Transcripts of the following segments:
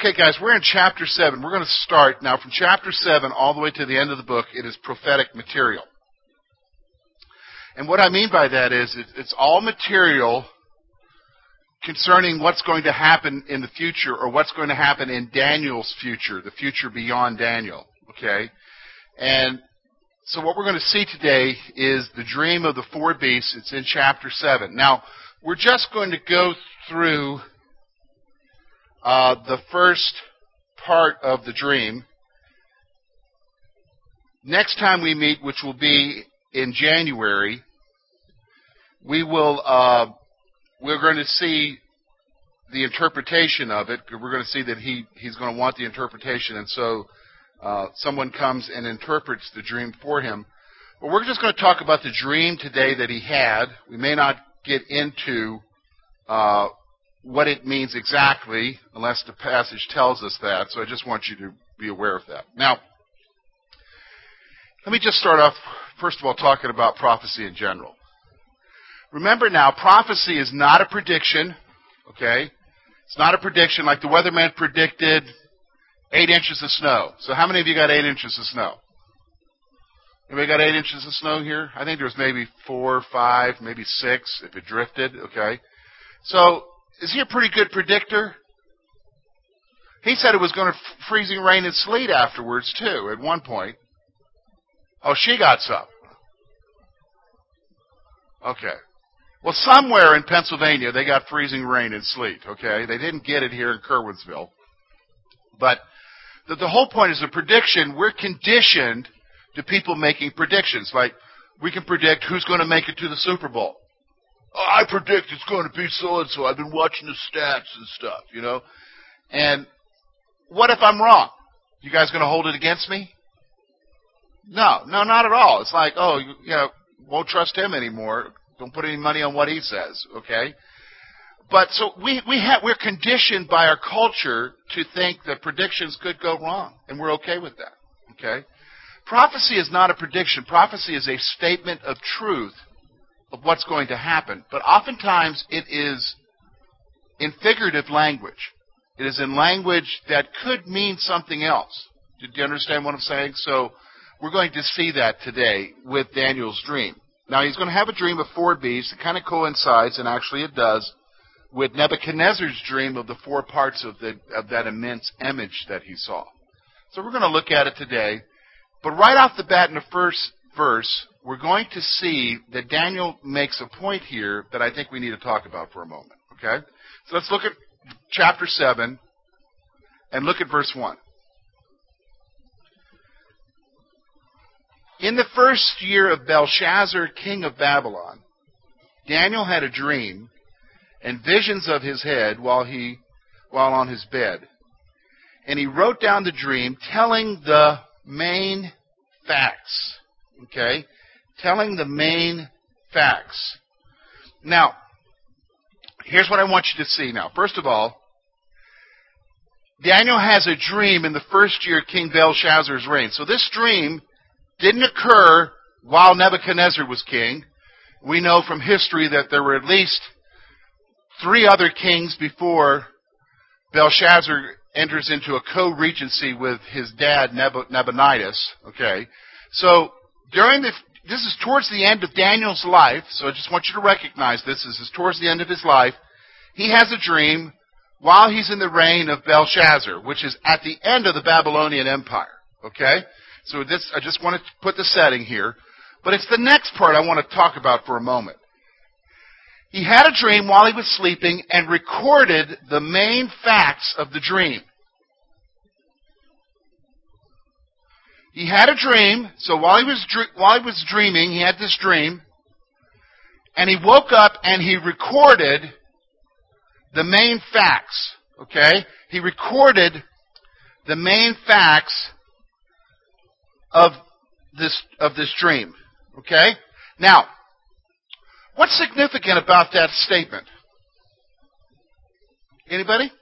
Okay, guys, we're in chapter 7. We're going to start now from chapter 7 all the way to the end of the book. It is prophetic material. And what I mean by that is it's all material concerning what's going to happen in the future or what's going to happen in Daniel's future, the future beyond Daniel. Okay? And so what we're going to see today is the dream of the four beasts. It's in chapter 7. Now, we're just going to go through uh, the first part of the dream. Next time we meet, which will be in January, we will uh, we're going to see the interpretation of it. We're going to see that he he's going to want the interpretation, and so uh, someone comes and interprets the dream for him. But we're just going to talk about the dream today that he had. We may not get into uh, what it means exactly, unless the passage tells us that. So I just want you to be aware of that. Now, let me just start off, first of all, talking about prophecy in general. Remember now, prophecy is not a prediction, okay? It's not a prediction like the weatherman predicted eight inches of snow. So how many of you got eight inches of snow? Anybody got eight inches of snow here? I think there was maybe four, five, maybe six if it drifted, okay? So is he a pretty good predictor? He said it was going to freezing rain and sleet afterwards too. At one point. Oh, she got some. Okay. Well, somewhere in Pennsylvania they got freezing rain and sleet. Okay, they didn't get it here in Curwensville, but the, the whole point is a prediction. We're conditioned to people making predictions. Like we can predict who's going to make it to the Super Bowl. Oh, I predict it's going to be so and so. I've been watching the stats and stuff, you know. And what if I'm wrong? You guys going to hold it against me? No, no, not at all. It's like, oh, you, you know, won't trust him anymore. Don't put any money on what he says, okay? But so we we have we're conditioned by our culture to think that predictions could go wrong, and we're okay with that. Okay? Prophecy is not a prediction. Prophecy is a statement of truth of what's going to happen. But oftentimes it is in figurative language. It is in language that could mean something else. Do you understand what I'm saying? So we're going to see that today with Daniel's dream. Now he's going to have a dream of four beasts. It kind of coincides, and actually it does, with Nebuchadnezzar's dream of the four parts of, the, of that immense image that he saw. So we're going to look at it today. But right off the bat in the first verse, we're going to see that Daniel makes a point here that I think we need to talk about for a moment. Okay? So let's look at chapter 7 and look at verse 1. In the first year of Belshazzar, king of Babylon, Daniel had a dream and visions of his head while he while on his bed. And he wrote down the dream telling the main facts. Okay? Telling the main facts. Now, here's what I want you to see now. First of all, Daniel has a dream in the first year of King Belshazzar's reign. So this dream didn't occur while Nebuchadnezzar was king. We know from history that there were at least three other kings before Belshazzar enters into a co-regency with his dad Nebuchadnezzar. Okay, so during the this is towards the end of Daniel's life, so I just want you to recognize this. This is towards the end of his life. He has a dream while he's in the reign of Belshazzar, which is at the end of the Babylonian Empire. Okay? So this, I just want to put the setting here. But it's the next part I want to talk about for a moment. He had a dream while he was sleeping and recorded the main facts of the dream. He had a dream, so while he was while he was dreaming, he had this dream, and he woke up and he recorded the main facts. Okay? He recorded the main facts of this, of this dream. Okay? Now, what's significant about that statement? Anybody?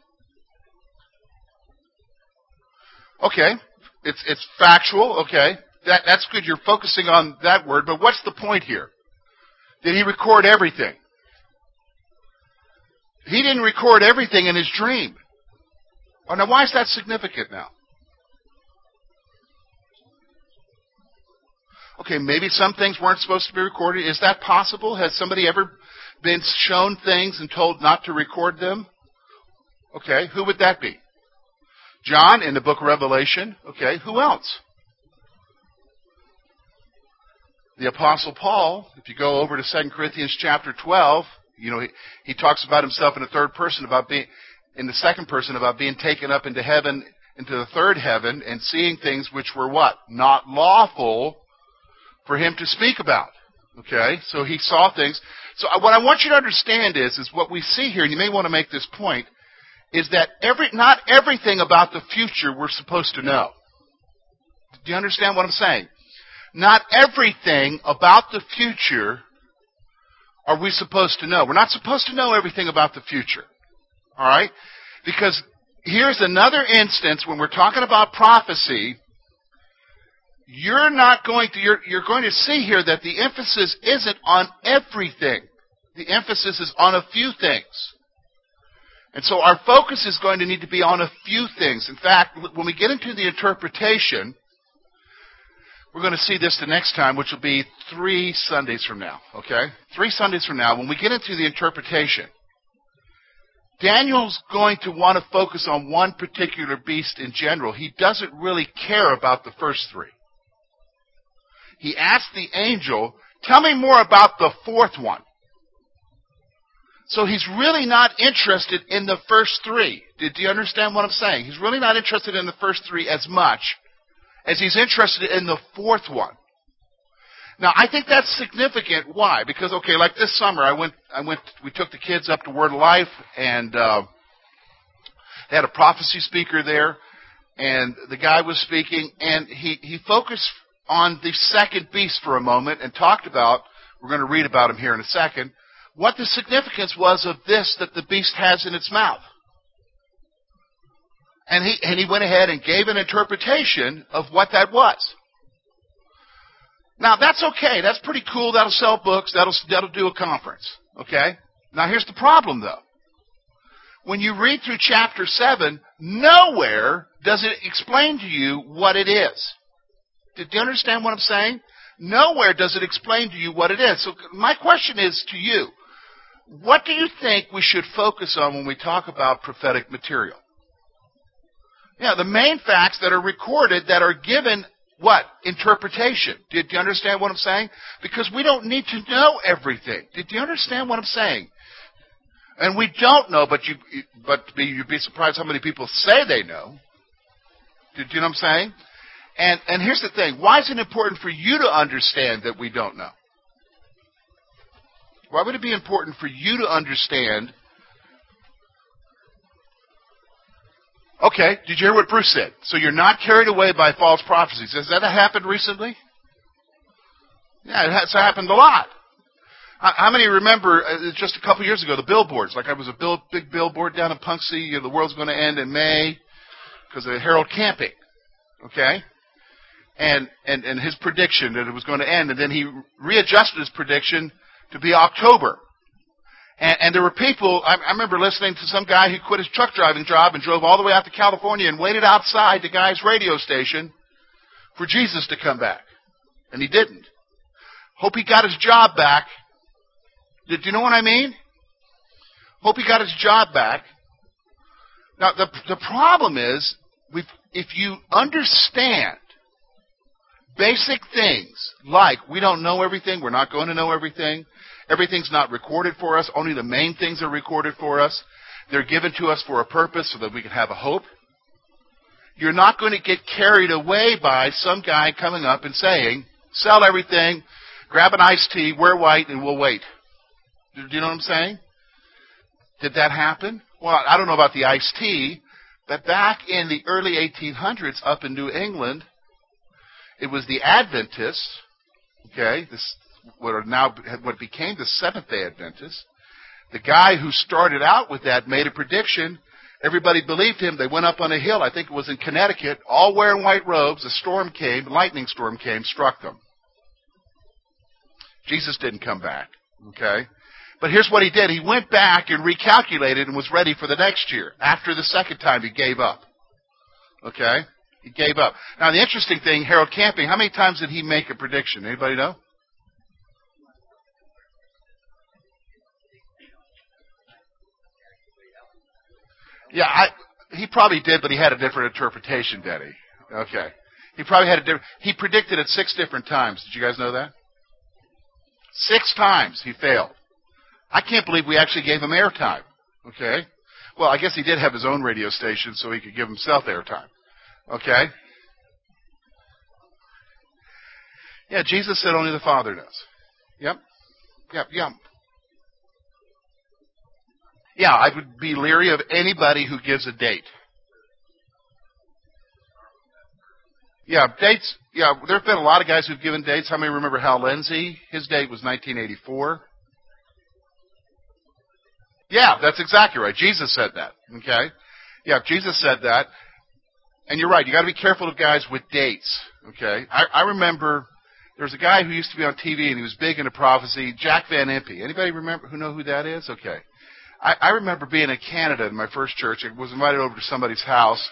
Okay. It's, it's factual. Okay. That, that's good. You're focusing on that word, but what's the point here? Did he record everything? He didn't record everything in his dream. Oh, now why is that significant now? Okay, maybe some things weren't supposed to be recorded. Is that possible? Has somebody ever been shown things and told not to record them? Okay, who would that be? John in the book of Revelation. Okay, who else? The apostle Paul, if you go over to 2 Corinthians chapter 12, you know, he, he talks about himself in the third person about being in the second person about being taken up into heaven into the third heaven and seeing things which were what? Not lawful for him to speak about. Okay? So he saw things. So uh, what I want you to understand is, is what we see here, and you may want to make this point, is that every, not everything about the future we're supposed to know. Do you understand what I'm saying? Not everything about the future are we supposed to know. We're not supposed to know everything about the future. Alright? Because here's another instance when we're talking about prophecy, you're not going to, you're, you're going to see here that the emphasis isn't on everything. The emphasis is on a few things. And so our focus is going to need to be on a few things. In fact, when we get into the interpretation, we're going to see this the next time, which will be three Sundays from now. Okay? Three Sundays from now, when we get into the interpretation, Daniel's going to want to focus on one particular beast in general. He doesn't really care about the first three. He asked the angel, Tell me more about the fourth one. So he's really not interested in the first three. Do you understand what I'm saying? He's really not interested in the first three as much as he's interested in the fourth one. Now, I think that's significant. Why? Because okay, like this summer, I went, I went, we took the kids up to Word of Life, and uh, they had a prophecy speaker there, and the guy was speaking, and he he focused on the second beast for a moment and talked about. We're going to read about him here in a second what the significance was of this that the beast has in its mouth. And he, and he went ahead and gave an interpretation of what that was. Now that's okay. That's pretty cool. That'll sell books. That'll, that'll do a conference. Okay? Now here's the problem though. When you read through chapter 7, nowhere does it explain to you what it is. Did you understand what I'm saying? Nowhere does it explain to you what it is. So my question is to you. What do you think we should focus on when we talk about prophetic material? Yeah, the main facts that are recorded that are given what? Interpretation. Did you understand what I'm saying? Because we don't need to know everything. Did you understand what I'm saying? And we don't know, but you but you'd be surprised how many people say they know. Did you know what I'm saying? And and here's the thing. Why is it important for you to understand that we don't know? Why would it be important for you to understand? Okay, did you hear what Bruce said? So you're not carried away by false prophecies. Has that happened recently? Yeah, it has happened a lot. How many remember uh, just a couple years ago the billboards? Like I was a big billboard down in Punxsutawney. You know, the world's going to end in May because of Harold Camping. Okay, and and and his prediction that it was going to end, and then he readjusted his prediction to be October. And, and there were people, I, I remember listening to some guy who quit his truck driving job and drove all the way out to California and waited outside the guy's radio station for Jesus to come back. And he didn't. Hope he got his job back. Did you know what I mean? Hope he got his job back. Now, the, the problem is, if you understand basic things like we don't know everything, we're not going to know everything, everything's not recorded for us, only the main things are recorded for us. They're given to us for a purpose so that we can have a hope. You're not going to get carried away by some guy coming up and saying, sell everything, grab an iced tea, wear white, and we'll wait. Do you know what I'm saying? Did that happen? Well, I don't know about the iced tea, but back in the early 1800s up in New England, it was the Adventists, okay, this what are now what became the Seventh Day Adventists. The guy who started out with that made a prediction. Everybody believed him. They went up on a hill. I think it was in Connecticut, all wearing white robes. A storm came, lightning storm came, struck them. Jesus didn't come back. Okay? But here's what he did. He went back and recalculated and was ready for the next year. After the second time, he gave up. Okay? He gave up. Now, the interesting thing, Harold Camping, how many times did he make a prediction? Anybody know? Yeah, I, he probably did, but he had a different interpretation, he? Okay. He probably had a different. He predicted it six different times. Did you guys know that? Six times he failed. I can't believe we actually gave him airtime. Okay. Well, I guess he did have his own radio station, so he could give himself airtime. Okay. Yeah, Jesus said only the Father knows. Yep. Yep. Yep. Yeah, I would be leery of anybody who gives a date. Yeah, dates. Yeah, there have been a lot of guys who've given dates. How many remember Hal Lindsey? His date was 1984. Yeah, that's exactly right. Jesus said that. Okay. Yeah, Jesus said that. And you're right. You got to be careful of guys with dates. Okay. I, I remember there was a guy who used to be on TV and he was big into prophecy. Jack Van Impe. Anybody remember who know who that is? Okay. I, I remember being in Canada in my first church. I was invited over to somebody's house,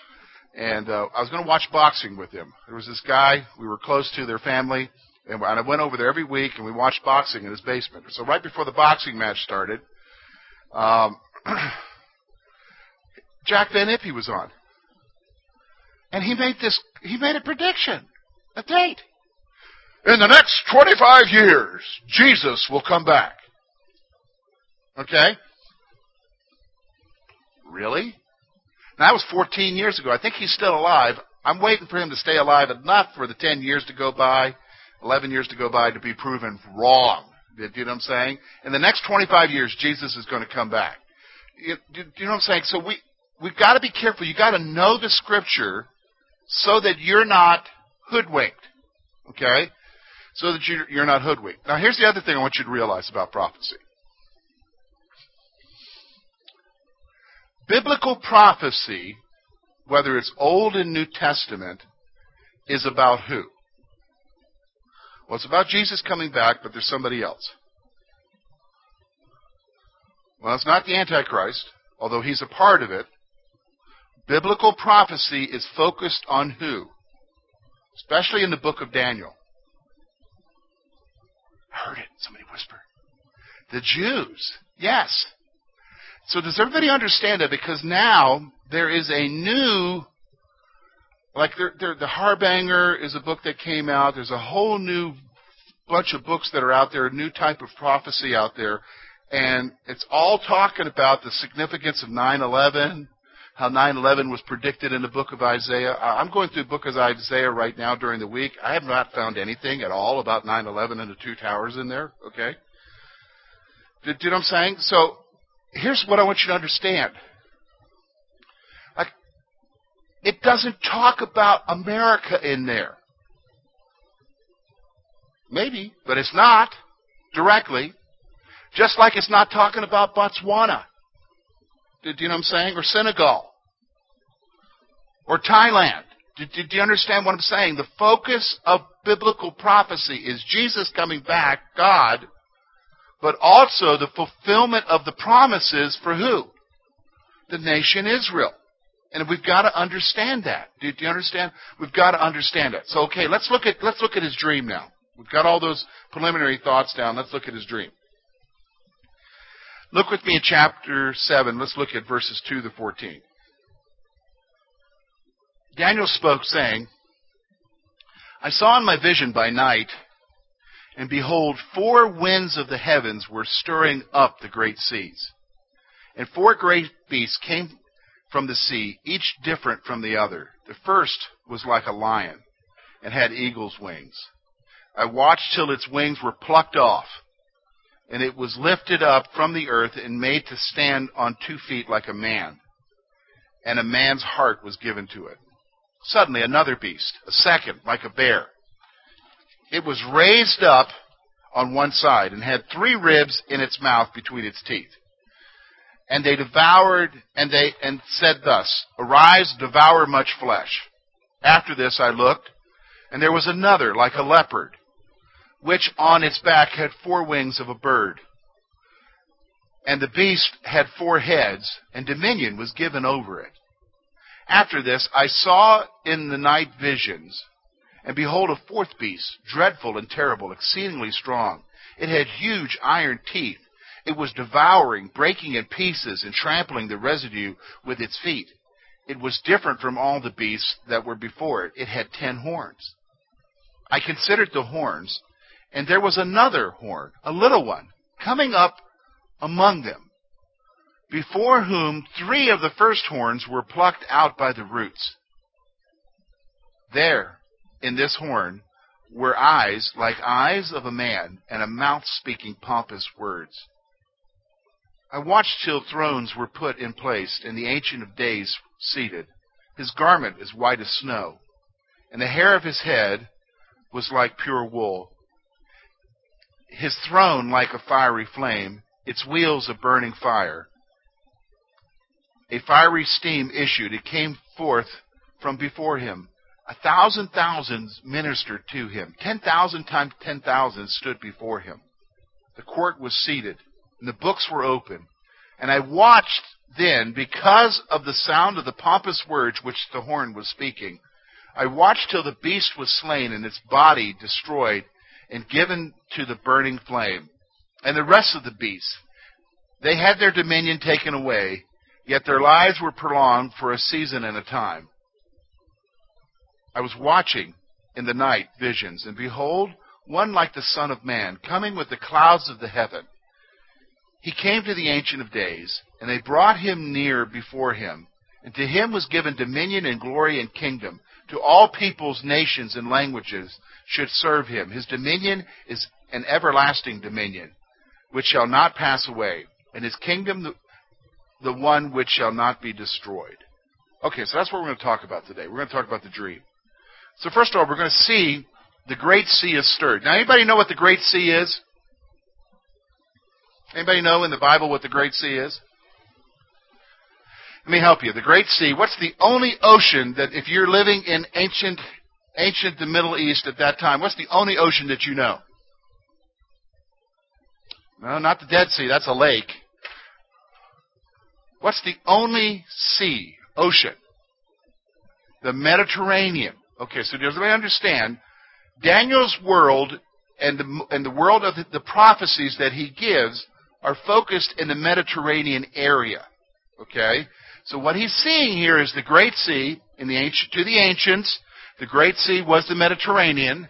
and uh, I was going to watch boxing with him. There was this guy we were close to, their family, and I went over there every week, and we watched boxing in his basement. So right before the boxing match started, um, Jack Van Impe was on, and he made this. He made a prediction, a date. In the next 25 years, Jesus will come back. Okay? Really? Now, that was 14 years ago. I think he's still alive. I'm waiting for him to stay alive enough for the 10 years to go by, 11 years to go by to be proven wrong. Do you know what I'm saying? In the next 25 years, Jesus is going to come back. Do you know what I'm saying? So we, we've got to be careful. You've got to know the scripture so that you're not hoodwinked. Okay? So that you're not hoodwinked. Now, here's the other thing I want you to realize about prophecy. Biblical prophecy, whether it's Old and New Testament, is about who? Well, it's about Jesus coming back, but there's somebody else. Well, it's not the Antichrist, although he's a part of it. Biblical prophecy is focused on who? Especially in the book of Daniel. I heard it. Somebody whisper. The Jews. Yes. So does everybody understand that? Because now there is a new, like there, there, the Harbinger is a book that came out. There's a whole new bunch of books that are out there, a new type of prophecy out there, and it's all talking about the significance of 9/11, how 9/11 was predicted in the book of Isaiah. I'm going through the book of Isaiah right now during the week. I have not found anything at all about 9/11 and the two towers in there. Okay. Do you know what I'm saying? So here's what I want you to understand. It doesn't talk about America in there. Maybe, but it's not directly. Just like it's not talking about Botswana. Do, you know what I'm saying? Or Senegal. Or Thailand. Do, do, do you understand what I'm saying? The focus of biblical prophecy is Jesus coming back, God, but also the fulfillment of the promises for who? The nation Israel. And we've got to understand that. Do, you understand? We've got to understand it. So okay, let's look at let's look at his dream now. We've got all those preliminary thoughts down. Let's look at his dream. Look with me in chapter 7. Let's look at verses 2 to 14. Daniel spoke, saying, I saw in my vision by night and behold, four winds of the heavens were stirring up the great seas. And four great beasts came from the sea, each different from the other. The first was like a lion and had eagle's wings. I watched till its wings were plucked off, and it was lifted up from the earth and made to stand on two feet like a man. And a man's heart was given to it. Suddenly another beast, a second, like a bear it was raised up on one side and had three ribs in its mouth between its teeth. And they devoured and they and said thus, Arise, devour much flesh. After this I looked, and there was another like a leopard, which on its back had four wings of a bird. And the beast had four heads, and dominion was given over it. After this, I saw in the night visions, and behold, a fourth beast, dreadful and terrible, exceedingly strong. It had huge iron teeth. It was devouring, breaking in pieces, and trampling the residue with its feet. It was different from all the beasts that were before it. It had ten horns. I considered the horns, and there was another horn, a little one, coming up among them, before whom three of the first horns were plucked out by the roots. There, in this horn, were eyes like eyes of a man, and a mouth speaking pompous words. I watched till thrones were put in place, and the Ancient of Days seated. His garment is white as snow, and the hair of his head was like pure wool. His throne like a fiery flame, its wheels a burning fire. A fiery steam issued, it came forth from before him. A thousand thousands ministered to him. Ten thousand times ten thousand stood before him. The court was seated, and the books were open. And I watched then, because of the sound of the pompous words which the horn was speaking, I watched till the beast was slain and its body destroyed and given to the burning flame. And the rest of the beasts, they had their dominion taken away, yet their lives were prolonged for a season and a time. I was watching in the night visions, and behold, one like the Son of Man, coming with the clouds of the heaven. He came to the Ancient of Days, and they brought him near before him. And to him was given dominion and glory and kingdom. To all peoples, nations, and languages should serve him. His dominion is an everlasting dominion, which shall not pass away, and his kingdom the, the one which shall not be destroyed. Okay, so that's what we're going to talk about today. We're going to talk about the dream. So first of all, we're going to see the Great Sea is stirred. Now, anybody know what the Great Sea is? Anybody know in the Bible what the Great Sea is? Let me help you. The Great Sea, what's the only ocean that if you're living in ancient ancient the Middle East at that time, what's the only ocean that you know? No, not the Dead Sea, that's a lake. What's the only sea, ocean? The Mediterranean. Okay, so does everybody understand? Daniel's world and the, and the world of the prophecies that he gives are focused in the Mediterranean area. Okay? So what he's seeing here is the Great Sea in the ancient, to the ancients. The Great Sea was the Mediterranean.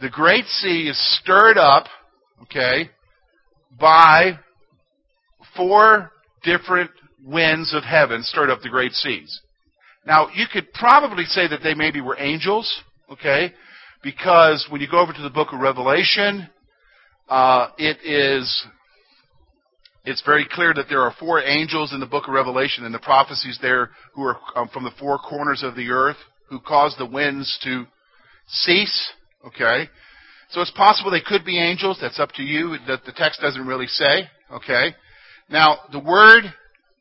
The Great Sea is stirred up, okay, by four different winds of heaven stirred up the great seas. Now, you could probably say that they maybe were angels, okay, because when you go over to the book of Revelation, uh, it is it's very clear that there are four angels in the book of Revelation and the prophecies there who are um, from the four corners of the earth who cause the winds to cease. Okay. So it's possible they could be angels. That's up to you. That the text doesn't really say. Okay. Now, the word,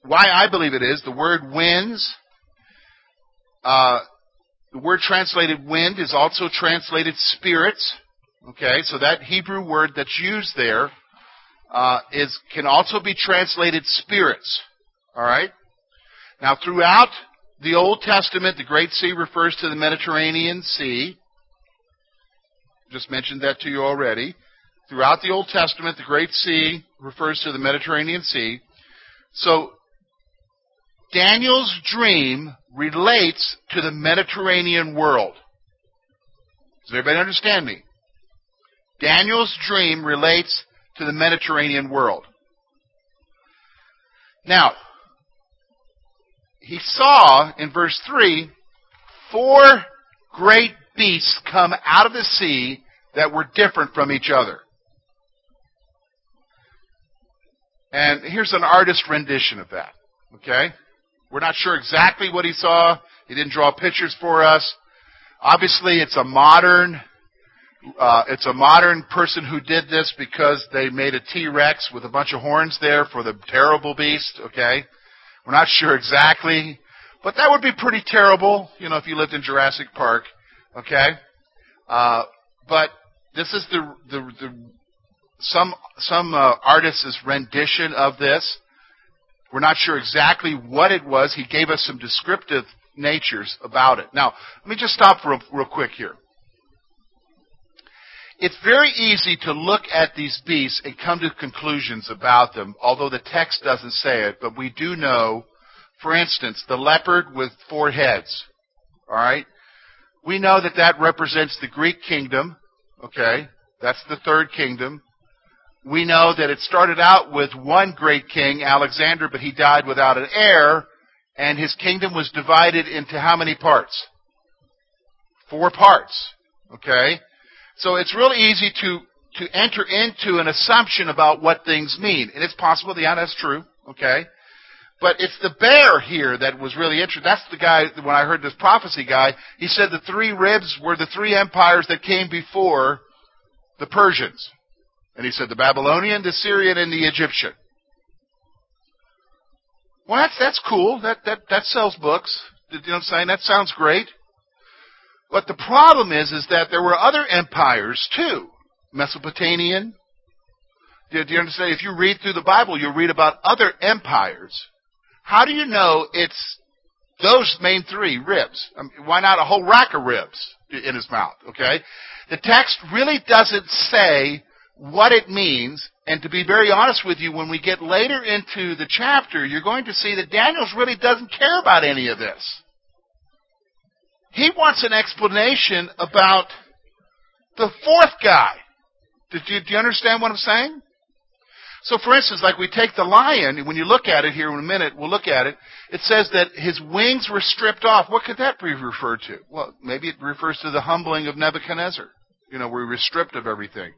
why I believe it is, the word winds, uh, the word translated wind is also translated spirits. Okay. So that Hebrew word that's used there uh, is can also be translated spirits. All right. Now, throughout the Old Testament, the Great Sea refers to the Mediterranean Sea. Just mentioned that to you already. Throughout the Old Testament, the Great Sea refers to the Mediterranean Sea. So, Daniel's dream relates to the Mediterranean world. Does everybody understand me? Daniel's dream relates to the Mediterranean world. Now, he saw in verse 3 four great beasts come out of the sea that were different from each other. And here's an artist rendition of that. Okay? We're not sure exactly what he saw. He didn't draw pictures for us. Obviously, it's a modern uh, it's a modern person who did this because they made a T-Rex with a bunch of horns there for the terrible beast. Okay, we're not sure exactly, but that would be pretty terrible, you know, if you lived in Jurassic Park. Okay, uh, but this is the, the the some some uh, artist's rendition of this. We're not sure exactly what it was. He gave us some descriptive natures about it. Now, let me just stop real, real quick here. It's very easy to look at these beasts and come to conclusions about them, although the text doesn't say it, but we do know, for instance, the leopard with four heads. All right? We know that that represents the Greek kingdom. Okay? That's the third kingdom. We know that it started out with one great king, Alexander, but he died without an heir, and his kingdom was divided into how many parts? Four parts. Okay? So it's really easy to, to enter into an assumption about what things mean. And it's possible, yeah, that's true. Okay? But it's the bear here that was really interesting. That's the guy, when I heard this prophecy guy, he said the three ribs were the three empires that came before the Persians. And he said the Babylonian, the Syrian, and the Egyptian. Well, that's, that's cool. That, that, that sells books. You know what I'm saying? That sounds great. But the problem is, is that there were other empires too. Mesopotamian. Do, do you understand? If you read through the Bible, you'll read about other empires. How do you know it's those main three ribs? I mean, why not a whole rack of ribs in his mouth? Okay? The text really doesn't say what it means. And to be very honest with you, when we get later into the chapter, you're going to see that Daniels really doesn't care about any of this. He wants an explanation about the fourth guy. Did you, do you understand what I'm saying? So, for instance, like we take the lion, when you look at it here in a minute, we'll look at it. It says that his wings were stripped off. What could that be referred to? Well, maybe it refers to the humbling of Nebuchadnezzar, you know, where he was stripped of everything.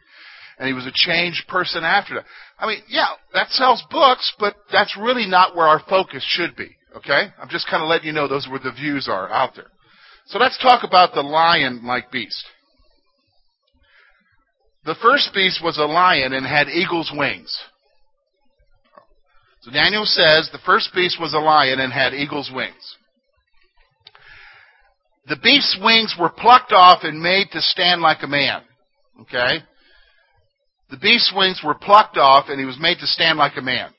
And he was a changed person after that. I mean, yeah, that sells books, but that's really not where our focus should be, okay? I'm just kind of letting you know those where the views are out there. So let's talk about the lion like beast. The first beast was a lion and had eagle's wings. So Daniel says the first beast was a lion and had eagle's wings. The beast's wings were plucked off and made to stand like a man. Okay? The beast's wings were plucked off and he was made to stand like a man.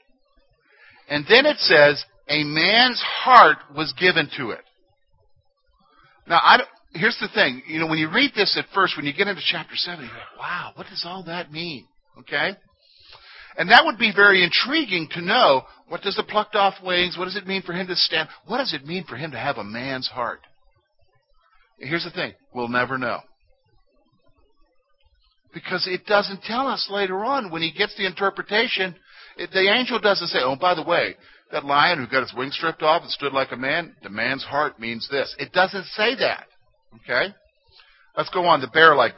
And then it says, a man's heart was given to it. Now, I here's the thing. You know, when you read this at first, when you get into chapter 7, you go, wow, what does all that mean? Okay? And that would be very intriguing to know what does the plucked off wings, what does it mean for him to stand? What does it mean for him to have a man's heart? Here's the thing we'll never know. Because it doesn't tell us later on when he gets the interpretation. It, the angel doesn't say, oh, by the way, that lion who got his wings stripped off and stood like a man, the man's heart means this. It doesn't say that. Okay? Let's go on. The bear like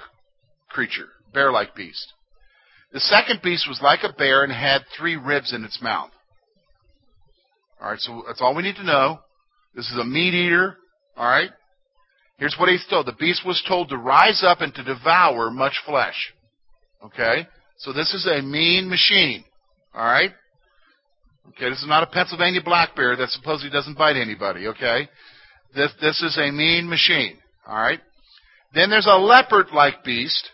creature, bear like beast. The second beast was like a bear and had three ribs in its mouth. All right, so that's all we need to know. This is a meat eater. All right? Here's what he's told. The beast was told to rise up and to devour much flesh. Okay? So this is a mean machine. All right? Okay, this is not a Pennsylvania black bear that supposedly doesn't bite anybody, okay? This, this is a mean machine, all right? Then there's a leopard-like beast,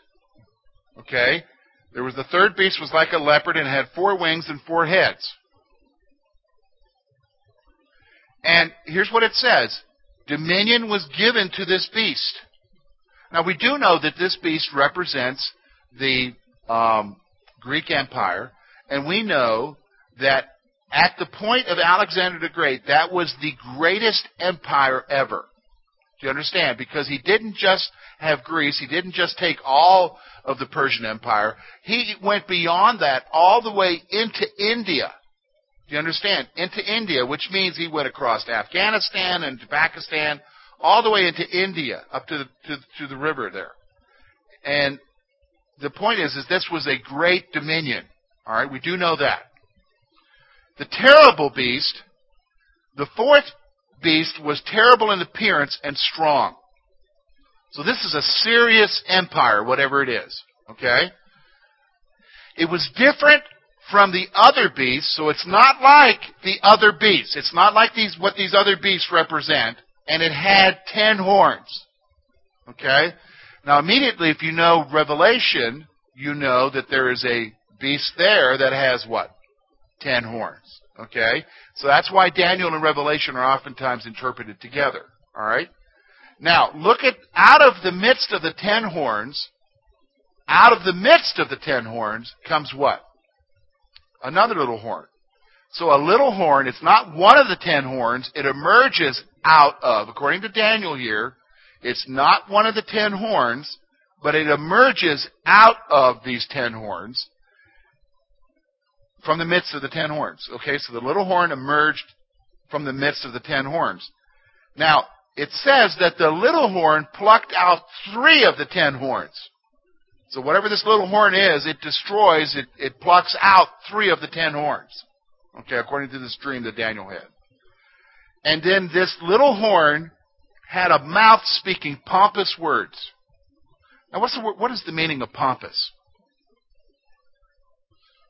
okay? There was the third beast was like a leopard and had four wings and four heads. And here's what it says. Dominion was given to this beast. Now we do know that this beast represents the um, Greek Empire, and we know that at the point of Alexander the Great, that was the greatest empire ever. Do you understand? Because he didn't just have Greece, he didn't just take all of the Persian Empire, he went beyond that all the way into India. Do you understand? Into India, which means he went across Afghanistan and Pakistan, all the way into India, up to the, to, to the river there. And the point is, is this was a great dominion. All right, we do know that. The terrible beast, the fourth beast, was terrible in appearance and strong. So this is a serious empire, whatever it is. Okay? It was different from the other beasts, so it's not like the other beasts. It's not like these what these other beasts represent, and it had ten horns. Okay? Now immediately if you know Revelation, you know that there is a beast there that has what? Ten horns. Okay? So that's why Daniel and Revelation are oftentimes interpreted together. All right? Now, look at out of the midst of the ten horns, out of the midst of the ten horns comes what? Another little horn. So a little horn, it's not one of the ten horns, it emerges out of, according to Daniel here, it's not one of the ten horns, but it emerges out of these ten horns from the midst of the ten horns. Okay, so the little horn emerged from the midst of the ten horns. Now, it says that the little horn plucked out three of the ten horns. So whatever this little horn is, it destroys, it, it plucks out three of the ten horns. Okay, according to this dream that Daniel had. And then this little horn had a mouth speaking pompous words. Now, what's the, what is the meaning of pompous?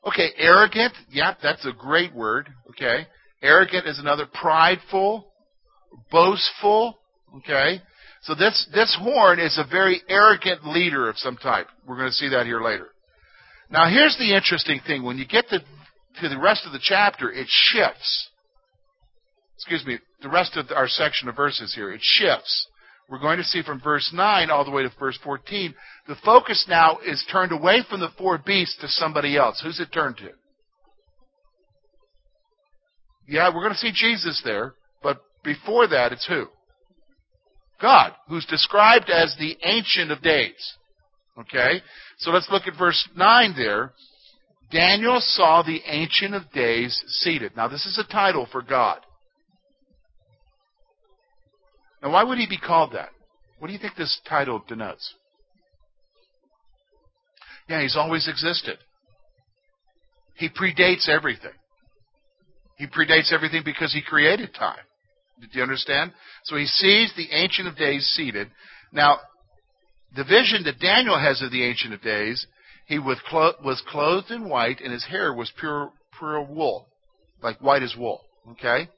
Okay, arrogant. Yeah, that's a great word. Okay. Arrogant is another. Prideful, boastful. Okay. So this, this horn is a very arrogant leader of some type. We're going to see that here later. Now here's the interesting thing. When you get to, to the rest of the chapter, it shifts. Excuse me, the rest of our section of verses here, it shifts. We're going to see from verse 9 all the way to verse 14. The focus now is turned away from the four beasts to somebody else. Who's it turned to? Yeah, we're going to see Jesus there, but before that, it's who? God, who's described as the Ancient of Days. Okay? So let's look at verse 9 there. Daniel saw the Ancient of Days seated. Now, this is a title for God. Now, why would he be called that? What do you think this title denotes? Yeah, he's always existed. He predates everything. He predates everything because he created time. Do you understand? So he sees the Ancient of Days seated. Now, the vision that Daniel has of the Ancient of Days, he was, clothed in white, and his hair was pure, pure wool, like white as wool. Okay?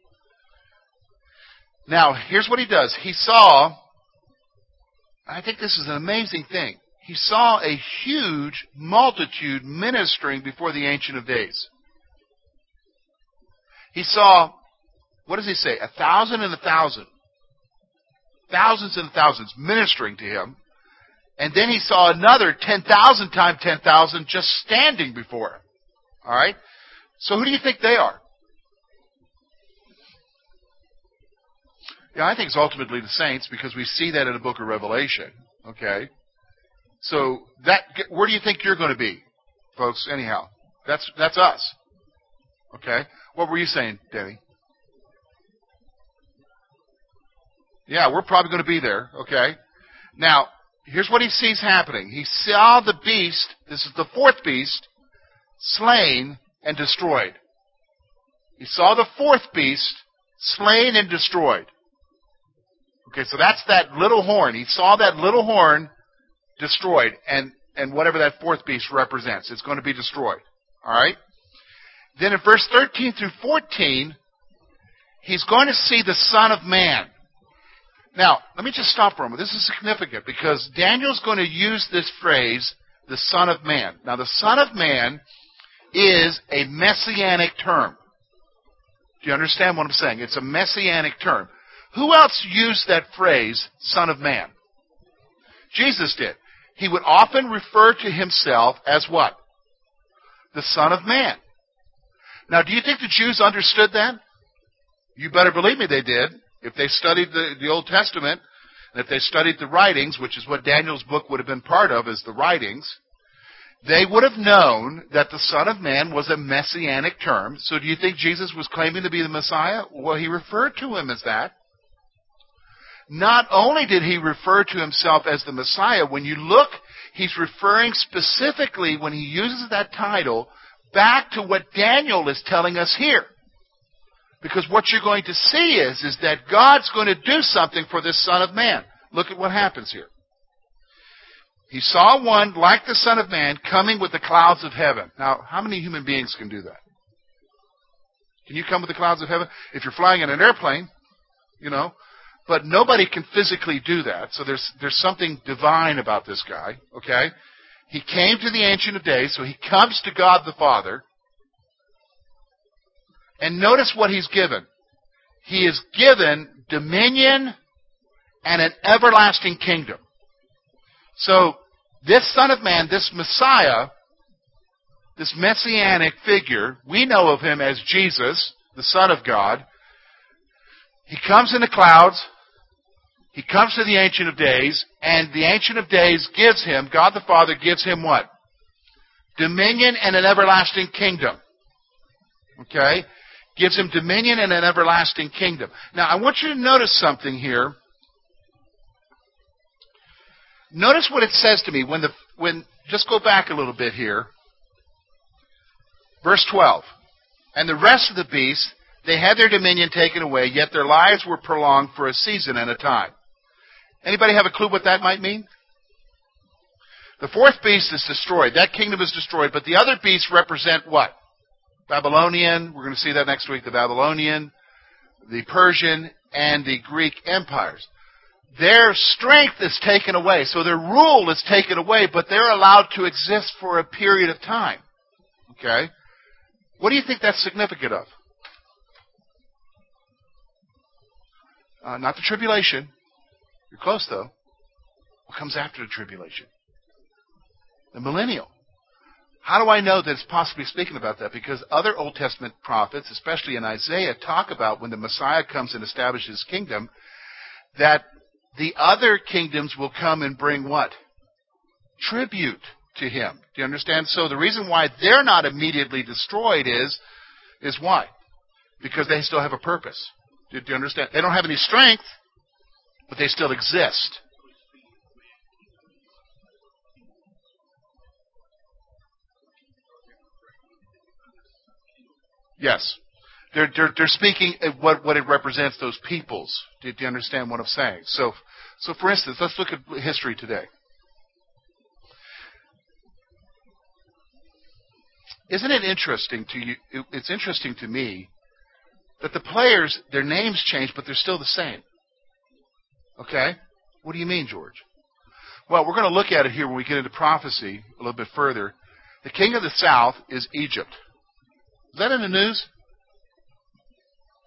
Now, here's what he does. He saw, I think this is an amazing thing. He saw a huge multitude ministering before the Ancient of Days. He saw, what does he say? A thousand and a thousand. Thousands and thousands ministering to him. And then he saw another 10,000 times 10,000 just standing before him. All right? So who do you think they are? Yeah, I think it's ultimately the saints because we see that in the book of Revelation. Okay? So that where do you think you're going to be, folks? Anyhow, that's that's us. Okay. What were you saying, Denny? Yeah, we're probably going to be there. Okay. Now, here's what he sees happening. He saw the beast. This is the fourth beast, slain and destroyed. He saw the fourth beast slain and destroyed. Okay, so that's that little horn. He saw that little horn destroyed, and, and whatever that fourth beast represents, it's going to be destroyed. All right? Then in verse 13 through 14, he's going to see the Son of Man. Now, let me just stop for a moment. This is significant because Daniel's going to use this phrase, the Son of Man. Now, the Son of Man is a messianic term. Do you understand what I'm saying? It's a messianic term. Who else used that phrase, Son of Man? Jesus did. He would often refer to himself as what? The Son of Man. Now, do you think the Jews understood that? You better believe me they did. If they studied the, the Old Testament, and if they studied the writings, which is what Daniel's book would have been part of, is the writings, they would have known that the Son of Man was a messianic term. So do you think Jesus was claiming to be the Messiah? Well, he referred to him as that. Not only did he refer to himself as the Messiah, when you look, he's referring specifically, when he uses that title, back to what Daniel is telling us here. Because what you're going to see is, is that God's going to do something for this Son of Man. Look at what happens here. He saw one like the Son of Man coming with the clouds of heaven. Now, how many human beings can do that? Can you come with the clouds of heaven? If you're flying in an airplane, you know, but nobody can physically do that. So there's there's something divine about this guy, okay? He came to the Ancient of Days, so he comes to God the Father. And notice what he's given. He is given dominion and an everlasting kingdom. So, this Son of Man, this Messiah, this messianic figure, we know of him as Jesus, the Son of God. He comes in the clouds. He comes to the Ancient of Days, and the Ancient of Days gives him, God the Father gives him what? Dominion and an everlasting kingdom. Okay? Gives him dominion and an everlasting kingdom. Now, I want you to notice something here. Notice what it says to me when the when just go back a little bit here. Verse 12. And the rest of the beasts they had their dominion taken away, yet their lives were prolonged for a season and a time. Anybody have a clue what that might mean? The fourth beast is destroyed. That kingdom is destroyed, but the other beasts represent what? Babylonian, we're going to see that next week, the Babylonian, the Persian, and the Greek empires. Their strength is taken away, so their rule is taken away, but they're allowed to exist for a period of time. Okay? What do you think that's significant of? Uh, not the tribulation. You're close, though. What comes after the tribulation? The millennial. How do I know that it's possibly speaking about that? Because other Old Testament prophets, especially in Isaiah, talk about when the Messiah comes and establishes his kingdom, that the other kingdoms will come and bring what? Tribute to him. Do you understand? So the reason why they're not immediately destroyed is, is why? Because they still have a purpose. Do, do you understand? They don't have any strength, but they still exist. Yes. They're, they're, they're speaking what, what it represents, those peoples. Do, you understand what I'm saying? So, so for instance, let's look at history today. Isn't it interesting to you? It's interesting to me that the players, their names change, but they're still the same. Okay? What do you mean, George? Well, we're going to look at it here when we get into prophecy a little bit further. The king of the south is Egypt. Is that in the news?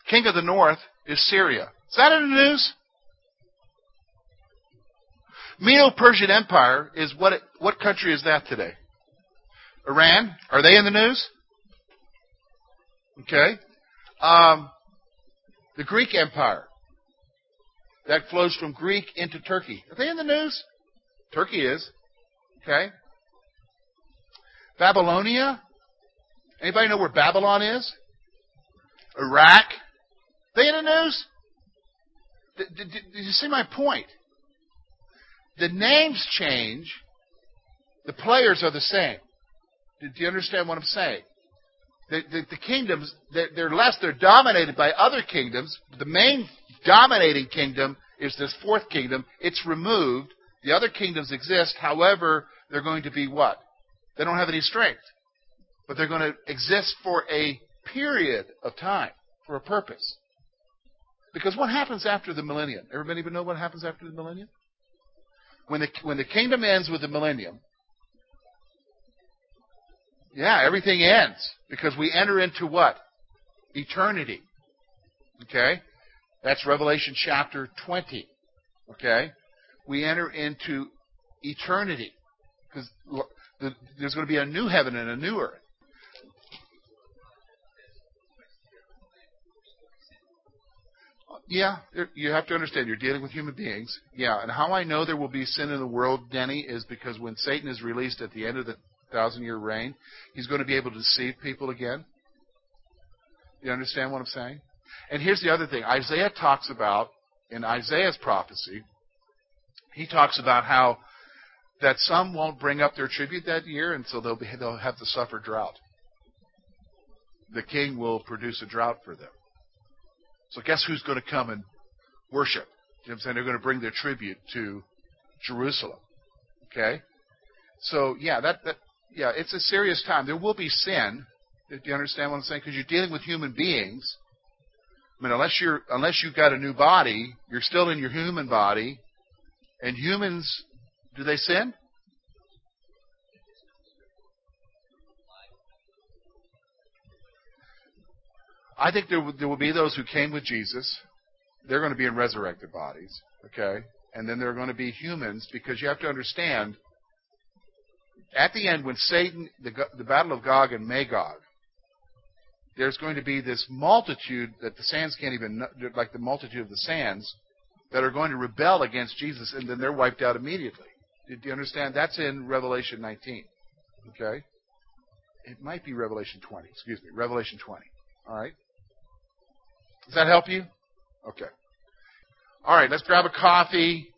King of the north is Syria. Is that in the news? Medo-Persian Empire is what? What country is that today? Iran. Are they in the news? Okay. Um, the Greek Empire that flows from Greek into Turkey. Are they in the news? Turkey is. Okay. Babylonia. Anybody know where Babylon is? Iraq. They in the news? Did, did, did you see my point? The names change. The players are the same. Do you understand what I'm saying? The, the, the kingdoms, they're, they're less, they're dominated by other kingdoms. The main dominating kingdom is this fourth kingdom. It's removed. The other kingdoms exist. However, they're going to be what? They don't have any strength. But they're going to exist for a period of time, for a purpose. Because what happens after the millennium? Everybody even know what happens after the millennium? When the, when the kingdom ends with the millennium, yeah, everything ends because we enter into what? Eternity. Okay? That's Revelation chapter 20. Okay? We enter into eternity because there's going to be a new heaven and a new earth. Yeah, you have to understand you're dealing with human beings. Yeah, and how I know there will be sin in the world, Denny, is because when Satan is released at the end of the thousand year reign, he's going to be able to deceive people again. You understand what I'm saying? And here's the other thing Isaiah talks about, in Isaiah's prophecy, he talks about how that some won't bring up their tribute that year, and so they'll, be, they'll have to suffer drought. The king will produce a drought for them. So guess who's going to come and worship? You know what I'm saying? They're going to bring their tribute to Jerusalem. Okay? So yeah, that, that yeah, it's a serious time. There will be sin. Do you understand what I'm saying? Because you're dealing with human beings. I mean, unless you're unless you've got a new body, you're still in your human body. And humans, do they sin? I think there will, there will be those who came with Jesus. They're going to be in resurrected bodies, okay? And then there are going to be humans because you have to understand at the end when Satan, the, the battle of Gog and Magog, there's going to be this multitude that the sands can't even, like the multitude of the sands, that are going to rebel against Jesus, and then they're wiped out immediately. Do you understand? That's in Revelation 19. Okay? It might be Revelation 20. Excuse me. Revelation 20. All right? Does that help you? Okay. All right, let's grab a coffee.